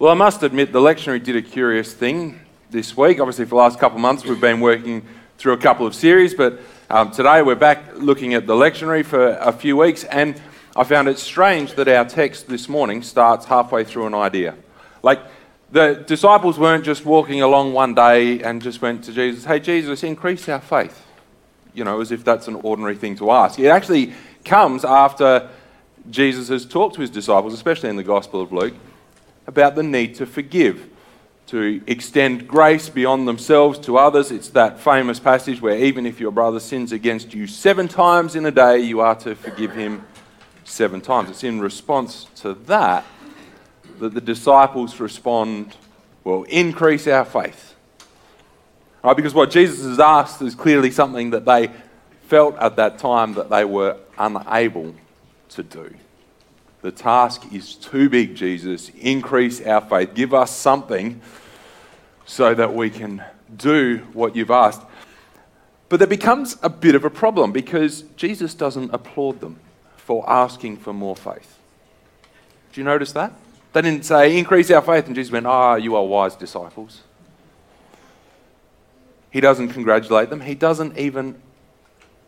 Well, I must admit, the lectionary did a curious thing this week. Obviously, for the last couple of months, we've been working through a couple of series, but um, today we're back looking at the lectionary for a few weeks, and I found it strange that our text this morning starts halfway through an idea. Like, the disciples weren't just walking along one day and just went to Jesus, Hey, Jesus, increase our faith. You know, as if that's an ordinary thing to ask. It actually comes after Jesus has talked to his disciples, especially in the Gospel of Luke, about the need to forgive, to extend grace beyond themselves to others. It's that famous passage where even if your brother sins against you seven times in a day, you are to forgive him seven times. It's in response to that that the disciples respond, well, increase our faith. Right, because what Jesus has asked is clearly something that they felt at that time that they were unable to do. The task is too big, Jesus. Increase our faith. Give us something so that we can do what you've asked. But there becomes a bit of a problem because Jesus doesn't applaud them for asking for more faith. Do you notice that? They didn't say, increase our faith, and Jesus went, Ah, oh, you are wise disciples. He doesn't congratulate them. He doesn't even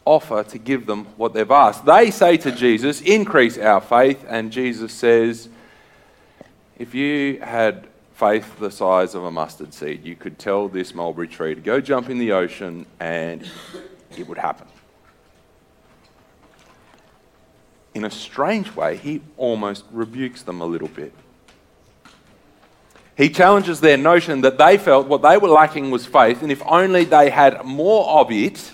offer to give them what they've asked. They say to Jesus, Increase our faith. And Jesus says, If you had faith the size of a mustard seed, you could tell this mulberry tree to go jump in the ocean and it would happen. In a strange way, he almost rebukes them a little bit. He challenges their notion that they felt what they were lacking was faith, and if only they had more of it,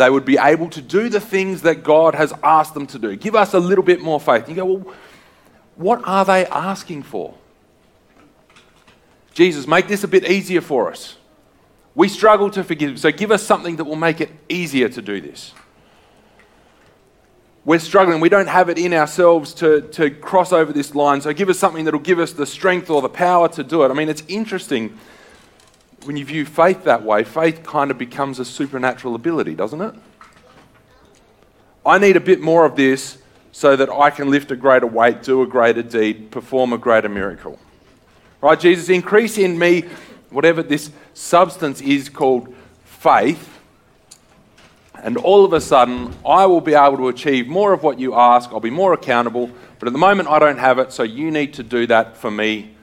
they would be able to do the things that God has asked them to do. Give us a little bit more faith. You go, well, what are they asking for? Jesus, make this a bit easier for us. We struggle to forgive, so give us something that will make it easier to do this. We're struggling. We don't have it in ourselves to, to cross over this line, so give us something that will give us the strength or the power to do it. I mean, it's interesting when you view faith that way, faith kind of becomes a supernatural ability, doesn't it? I need a bit more of this so that I can lift a greater weight, do a greater deed, perform a greater miracle. Right? Jesus, increase in me whatever this substance is called faith. And all of a sudden, I will be able to achieve more of what you ask. I'll be more accountable. But at the moment, I don't have it. So you need to do that for me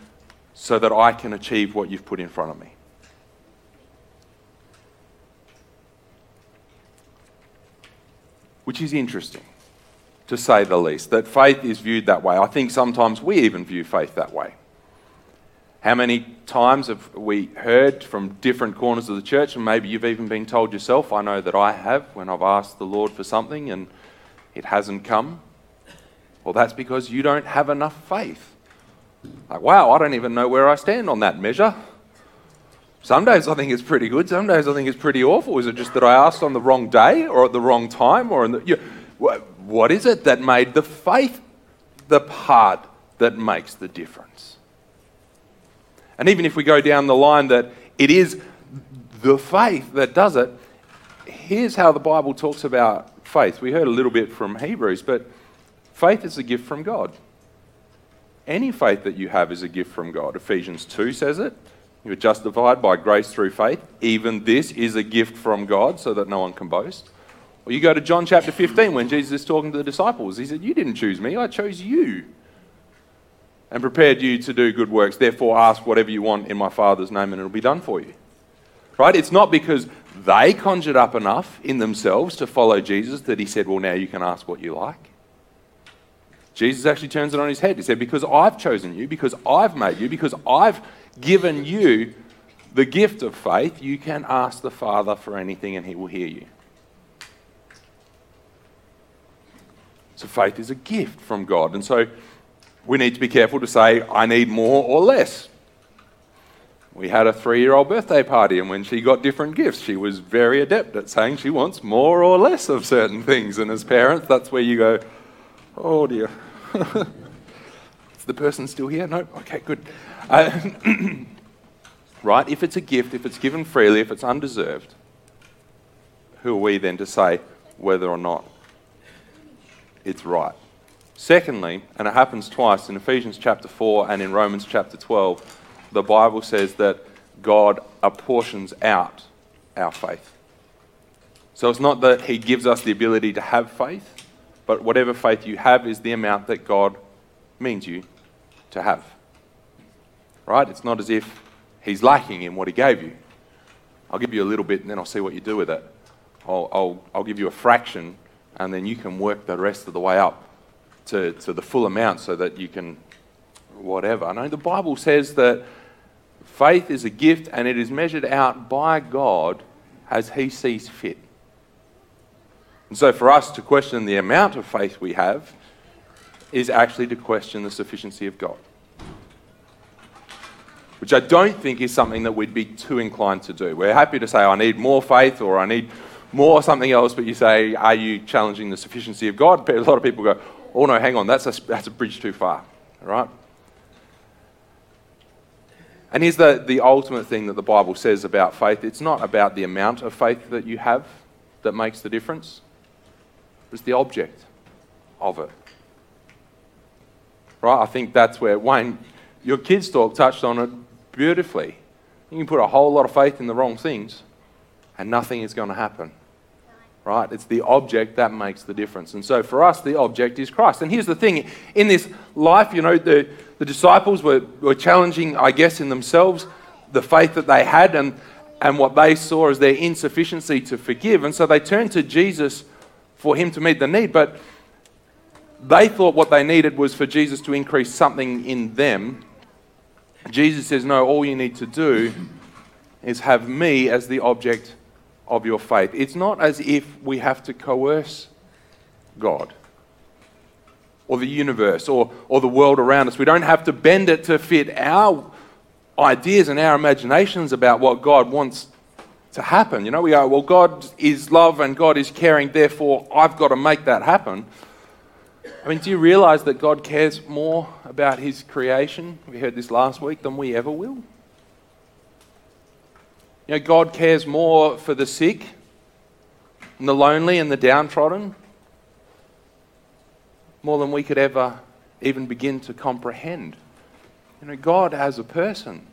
so that I can achieve what you've put in front of me. Which is interesting, to say the least, that faith is viewed that way. I think sometimes we even view faith that way. How many times have we heard from different corners of the church, and maybe you've even been told yourself, I know that I have, when I've asked the Lord for something and it hasn't come? Well, that's because you don't have enough faith. Like, wow, I don't even know where I stand on that measure. Some days I think it's pretty good. Some days I think it's pretty awful. Is it just that I asked on the wrong day or at the wrong time? Or the, you what is it that made the faith the part that makes the difference? And even if we go down the line that it is the faith that does it, here's how the Bible talks about faith. We heard a little bit from Hebrews, but faith is a gift from God. Any faith that you have is a gift from God. Ephesians 2 says it. You're justified by grace through faith. Even this is a gift from God so that no one can boast. Or you go to John chapter 15 when Jesus is talking to the disciples. He said, You didn't choose me, I chose you and prepared you to do good works. Therefore, ask whatever you want in my Father's name and it'll be done for you. Right? It's not because they conjured up enough in themselves to follow Jesus that he said, Well, now you can ask what you like. Jesus actually turns it on his head. He said, Because I've chosen you, because I've made you, because I've given you the gift of faith, you can ask the Father for anything and He will hear you. So faith is a gift from God. And so we need to be careful to say, I need more or less. We had a three year old birthday party, and when she got different gifts, she was very adept at saying she wants more or less of certain things. And as parents, that's where you go, oh dear. Is the person still here? No? Okay, good. Right? If it's a gift, if it's given freely, if it's undeserved, who are we then to say whether or not it's right? Secondly, and it happens twice in Ephesians chapter 4 and in Romans chapter 12, the Bible says that God apportions out our faith. So it's not that He gives us the ability to have faith, but whatever faith you have is the amount that God means you to have. Right? It's not as if He's lacking in what He gave you. I'll give you a little bit and then I'll see what you do with it. I'll, I'll, I'll give you a fraction and then you can work the rest of the way up to, to the full amount so that you can whatever. Know the Bible says that faith is a gift and it is measured out by God as He sees fit. And so for us to question the amount of faith we have is actually to question the sufficiency of God. Which I don't think is something that we'd be too inclined to do. We're happy to say, I need more faith or I need more something else, but you say, Are you challenging the sufficiency of God? A lot of people go, Oh, no, hang on, that's a, that's a bridge too far. All right? And here's the, the ultimate thing that the Bible says about faith it's not about the amount of faith that you have that makes the difference, it's the object of it. Right? I think that's where Wayne, your kids' talk touched on it beautifully. You can put a whole lot of faith in the wrong things, and nothing is going to happen. Right? It's the object that makes the difference. And so for us, the object is Christ. And here's the thing in this life, you know, the, the disciples were, were challenging, I guess, in themselves the faith that they had and, and what they saw as their insufficiency to forgive. And so they turned to Jesus for him to meet the need. But they thought what they needed was for Jesus to increase something in them. Jesus says, No, all you need to do is have me as the object of your faith. It's not as if we have to coerce God or the universe or, or the world around us. We don't have to bend it to fit our ideas and our imaginations about what God wants to happen. You know, we go, well, God is love and God is caring, therefore I've got to make that happen. I mean, do you realize that God cares more about His creation? We heard this last week than we ever will. You know, God cares more for the sick and the lonely and the downtrodden more than we could ever even begin to comprehend. You know, God as a person.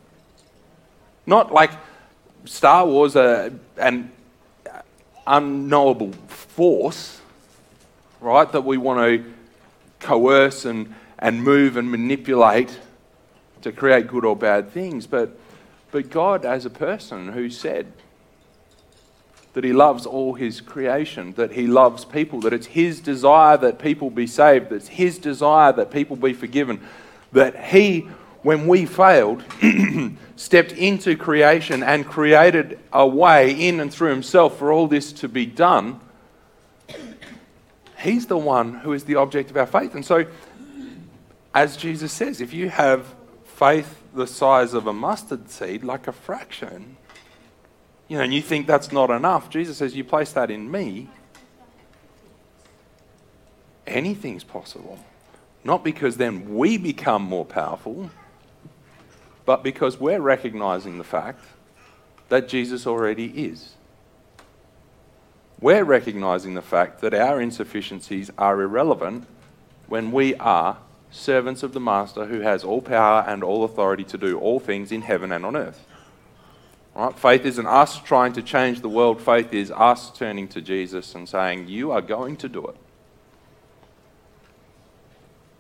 Not like Star Wars, uh, an unknowable force, right, that we want to coerce and, and move and manipulate to create good or bad things, but, but God as a person who said that He loves all His creation, that He loves people, that it's His desire that people be saved, that it's His desire that people be forgiven, that He when we failed, stepped into creation and created a way in and through himself for all this to be done, he's the one who is the object of our faith. And so, as Jesus says, if you have faith the size of a mustard seed, like a fraction, you know, and you think that's not enough, Jesus says, You place that in me, anything's possible. Not because then we become more powerful but because we're recognizing the fact that Jesus already is. We're recognizing the fact that our insufficiencies are irrelevant when we are servants of the Master who has all power and all authority to do all things in heaven and on earth. Right? Faith isn't us trying to change the world, faith is us turning to Jesus and saying, You are going to do it.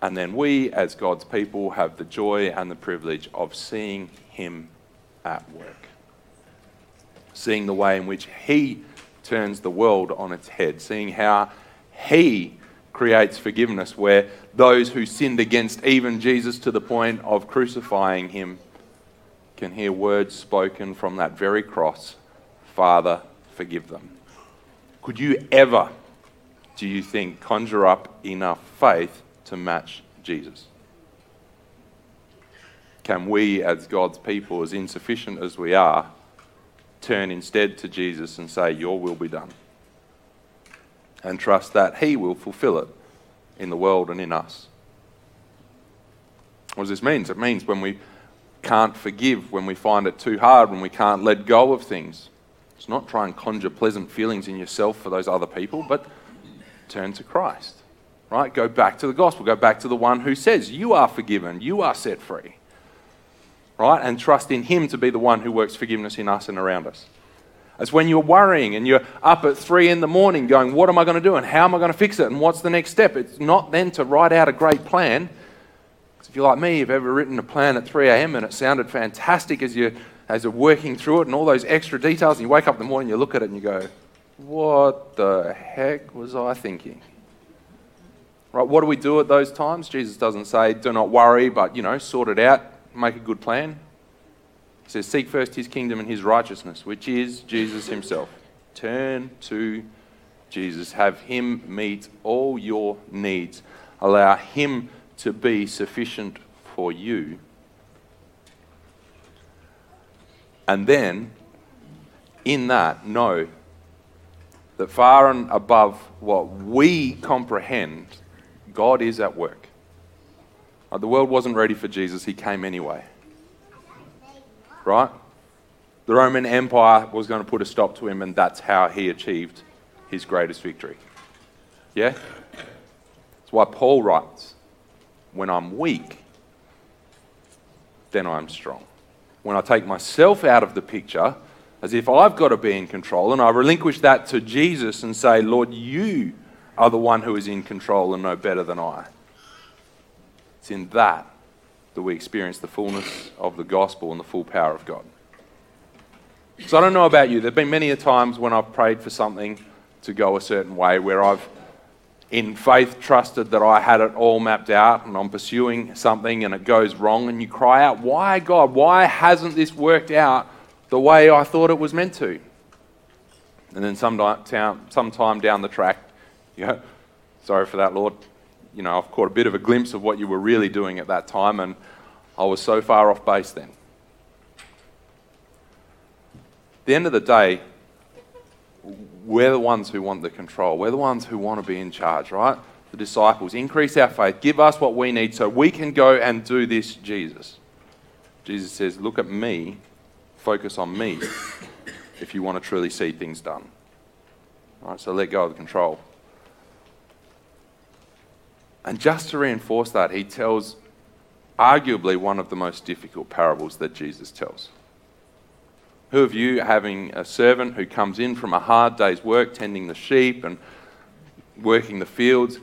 And then we, as God's people, have the joy and the privilege of seeing Him at work. Seeing the way in which He turns the world on its head, seeing how He creates forgiveness where those who sinned against even Jesus to the point of crucifying Him can hear words spoken from that very cross Father, forgive them. Could you ever, do you think, conjure up enough faith to match Jesus? Can we, as God's people, as insufficient as we are, turn instead to Jesus and say, Your will be done? And trust that He will fulfill it in the world and in us. What does this mean? It means when we can't forgive, when we find it too hard, when we can't let go of things. It's not try and conjure pleasant feelings in yourself for those other people, but turn to Christ Right? Go back to the gospel. Go back to the one who says, You are forgiven, you are set free. Right? And trust in Him to be the one who works forgiveness in us and around us. It's when you're worrying and you're up at three in the morning going, What am I going to do? And how am I going to fix it? And what's the next step? It's not then to write out a great plan. Because if you're like me, you've ever written a plan at 3 a.m. and it sounded fantastic as you're, as you're working through it and all those extra details, and you wake up in the morning, you look at it and you go, What the heck was I thinking? Right? What do we do at those times? Jesus doesn't say, Do not worry, but, you know, sort it out, make a good plan. He says, Seek first his kingdom and his righteousness, which is Jesus himself. Turn to Jesus. Have him meet all your needs. Allow him to be sufficient for you. And then, in that, know that far and above what we comprehend, God is at work. Uh, the world wasn't ready for Jesus, he came anyway right? The Roman Empire was going to put a stop to him, and that's how he achieved his greatest victory. Yeah? That's why Paul writes When I'm weak, then I'm strong. When I take myself out of the picture, as if I've got to be in control, and I relinquish that to Jesus and say, Lord, you are the one who is in control and know better than I. It's in that that we experience the fullness of the gospel and the full power of God. So I don't know about you. There have been many a times when I've prayed for something to go a certain way where I've, in faith, trusted that I had it all mapped out and I'm pursuing something and it goes wrong, and you cry out, Why, God? Why hasn't this worked out the way I thought it was meant to? And then sometime, sometime down the track, you go, Sorry for that, Lord you know, I've caught a bit of a glimpse of what you were really doing at that time, and I was so far off base then. At the end of the day, we're the ones who want the control. We're the ones who want to be in charge, right? The disciples. Increase our faith. Give us what we need so we can go and do this, Jesus. Jesus says, Look at me. Focus on me if you want to truly see things done. All right, so let go of the control. And just to reinforce that, he tells arguably one of the most difficult parables that Jesus tells. Who of you, having a servant who comes in from a hard day's work, tending the sheep and working the fields,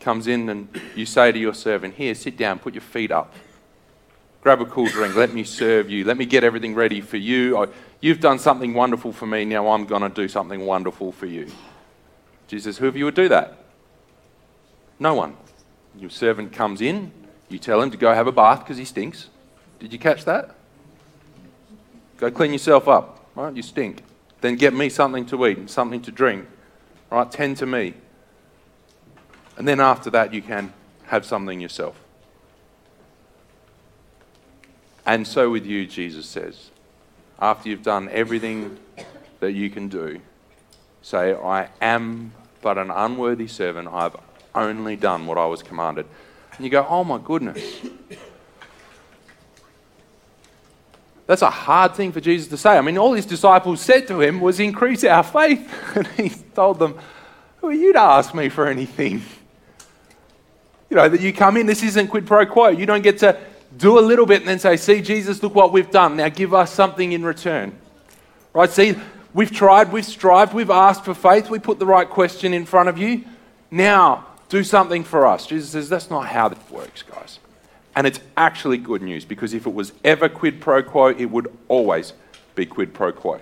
comes in and you say to your servant, Here, sit down, put your feet up, grab a cool drink, let me serve you, let me get everything ready for you. You've done something wonderful for me, now I'm going to do something wonderful for you. Jesus, who of you would do that? No one. Your servant comes in, you tell him to go have a bath because he stinks. Did you catch that? Go clean yourself up, right? You stink. Then get me something to eat and something to drink, right? Tend to me. And then after that, you can have something yourself. And so with you, Jesus says, after you've done everything that you can do, say, I am but an unworthy servant. I've only done what I was commanded. And you go, oh my goodness. That's a hard thing for Jesus to say. I mean, all his disciples said to him was, increase our faith. And he told them, who are you to ask me for anything? You know, that you come in, this isn't quid pro quo. You don't get to do a little bit and then say, see, Jesus, look what we've done. Now give us something in return. Right? See, we've tried, we've strived, we've asked for faith, we put the right question in front of you. Now, do something for us. Jesus says, that's not how this works, guys. And it's actually good news because if it was ever quid pro quo, it would always be quid pro quo.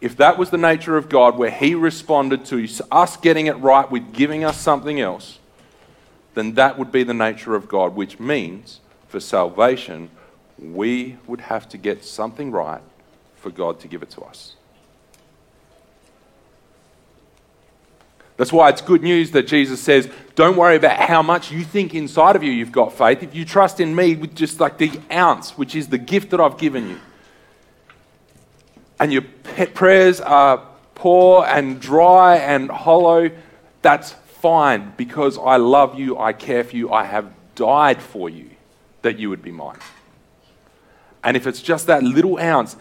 If that was the nature of God, where He responded to us getting it right with giving us something else, then that would be the nature of God, which means for salvation, we would have to get something right for God to give it to us. That's why it's good news that Jesus says, Don't worry about how much you think inside of you you've got faith. If you trust in me with just like the ounce, which is the gift that I've given you, and your prayers are poor and dry and hollow, that's fine because I love you, I care for you, I have died for you that you would be mine. And if it's just that little ounce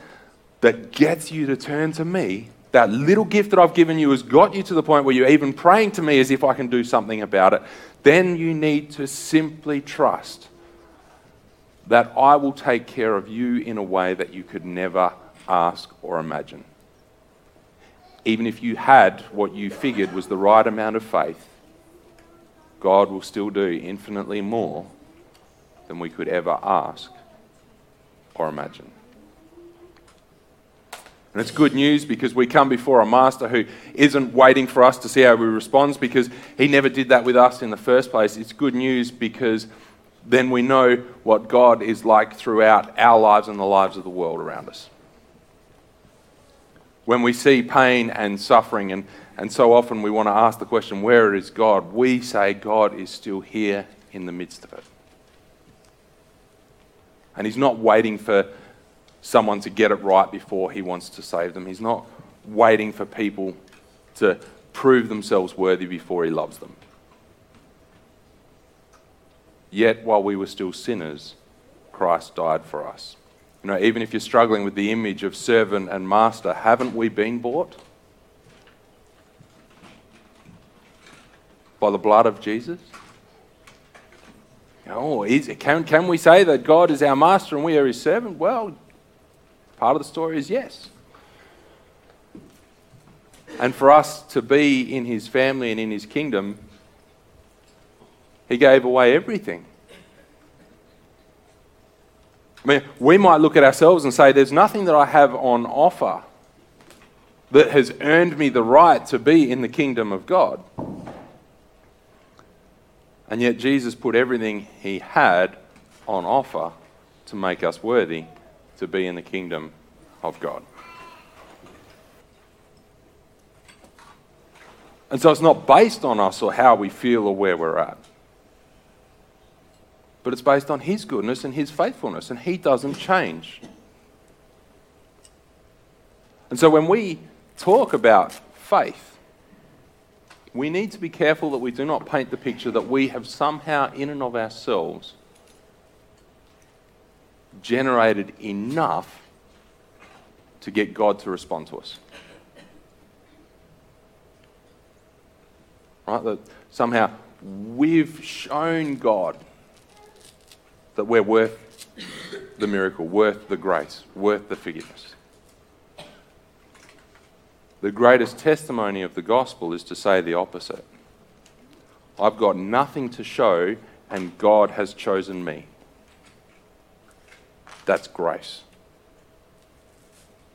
that gets you to turn to me, that little gift that I've given you has got you to the point where you're even praying to me as if I can do something about it, then you need to simply trust that I will take care of you in a way that you could never ask or imagine. Even if you had what you figured was the right amount of faith, God will still do infinitely more than we could ever ask or imagine. And it's good news because we come before a master who isn't waiting for us to see how we respond because he never did that with us in the first place. It's good news because then we know what God is like throughout our lives and the lives of the world around us. When we see pain and suffering, and, and so often we want to ask the question, where is God? We say God is still here in the midst of it. And He's not waiting for someone to get it right before he wants to save them. He's not waiting for people to prove themselves worthy before he loves them. Yet, while we were still sinners, Christ died for us. You know, even if you're struggling with the image of servant and master, haven't we been bought? By the blood of Jesus? Oh, can, can we say that God is our master and we are his servant? Well, Part of the story is yes. And for us to be in his family and in his kingdom, he gave away everything. I mean, we might look at ourselves and say, There's nothing that I have on offer that has earned me the right to be in the kingdom of God. And yet, Jesus put everything he had on offer to make us worthy to be in the kingdom of God. And so it's not based on us or how we feel or where we're at. But it's based on His goodness and His faithfulness, and He doesn't change. And so when we talk about faith, we need to be careful that we do not paint the picture that we have somehow, in and of ourselves, generated enough to get God to respond to us. Right? That somehow we've shown God that we're worth the miracle, worth the grace, worth the forgiveness. The greatest testimony of the gospel is to say the opposite. I've got nothing to show, and God has chosen me. That's grace.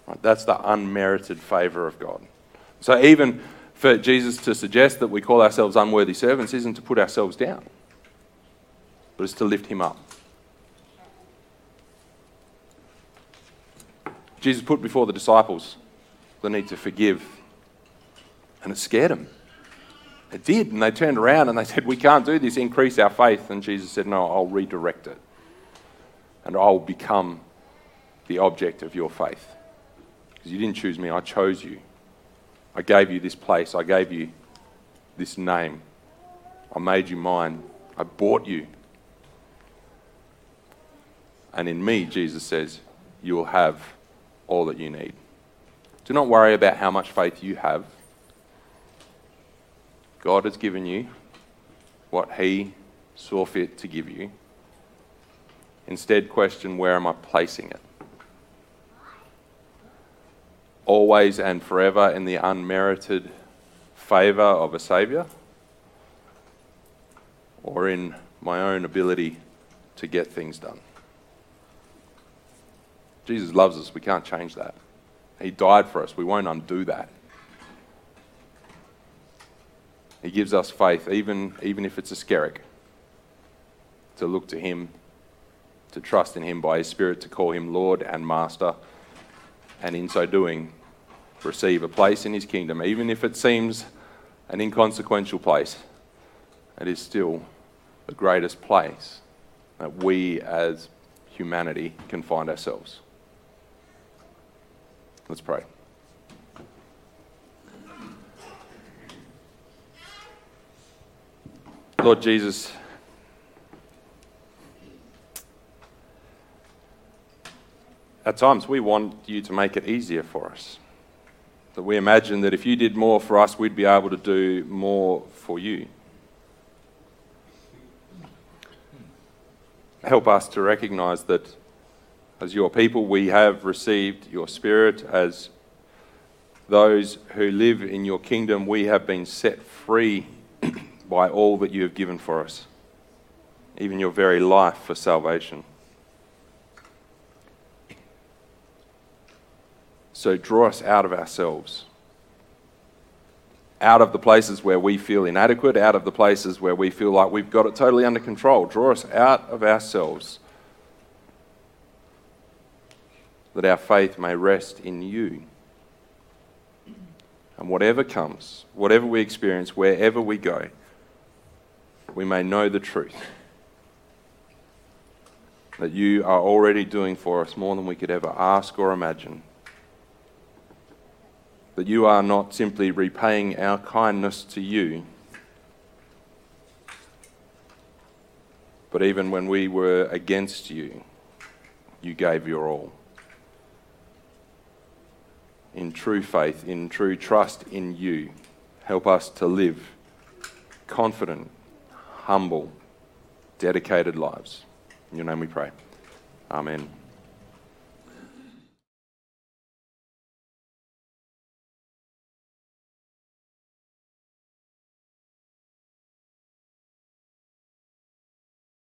Right? That's the unmerited favor of God. So even for Jesus to suggest that we call ourselves unworthy servants isn't to put ourselves down, but it's to lift him up. Jesus put before the disciples the need to forgive, and it scared them. It did, and they turned around and they said, We can't do this, increase our faith. And Jesus said, No, I'll redirect it and I will become the object of your faith. Because you didn't choose me, I chose you. I gave you this place, I gave you this name. I made you mine, I bought you. And in me, Jesus says, you will have all that you need. Do not worry about how much faith you have. God has given you what He saw fit to give you. Instead, question where am I placing it? Always and forever in the unmerited favour of a Saviour? Or in my own ability to get things done? Jesus loves us. We can't change that. He died for us. We won't undo that. He gives us faith, even, even if it's a skerrick, to look to Him to trust in Him by His Spirit, to call Him Lord and Master, and in so doing, receive a place in His kingdom, even if it seems an inconsequential place. It is still the greatest place that we as humanity can find ourselves. Let's pray. Lord Jesus, At times, we want you to make it easier for us. That we imagine that if you did more for us, we'd be able to do more for you. Help us to recognize that as your people, we have received your Spirit. As those who live in your kingdom, we have been set free by all that you have given for us, even your very life for salvation. So draw us out of ourselves, out of the places where we feel inadequate, out of the places where we feel like we've got it totally under control. Draw us out of ourselves that our faith may rest in you. And whatever comes, whatever we experience, wherever we go, we may know the truth that you are already doing for us more than we could ever ask or imagine. That you are not simply repaying our kindness to you, but even when we were against you, you gave your all. In true faith, in true trust in you, help us to live confident humble, dedicated lives. In your name we pray. Amen.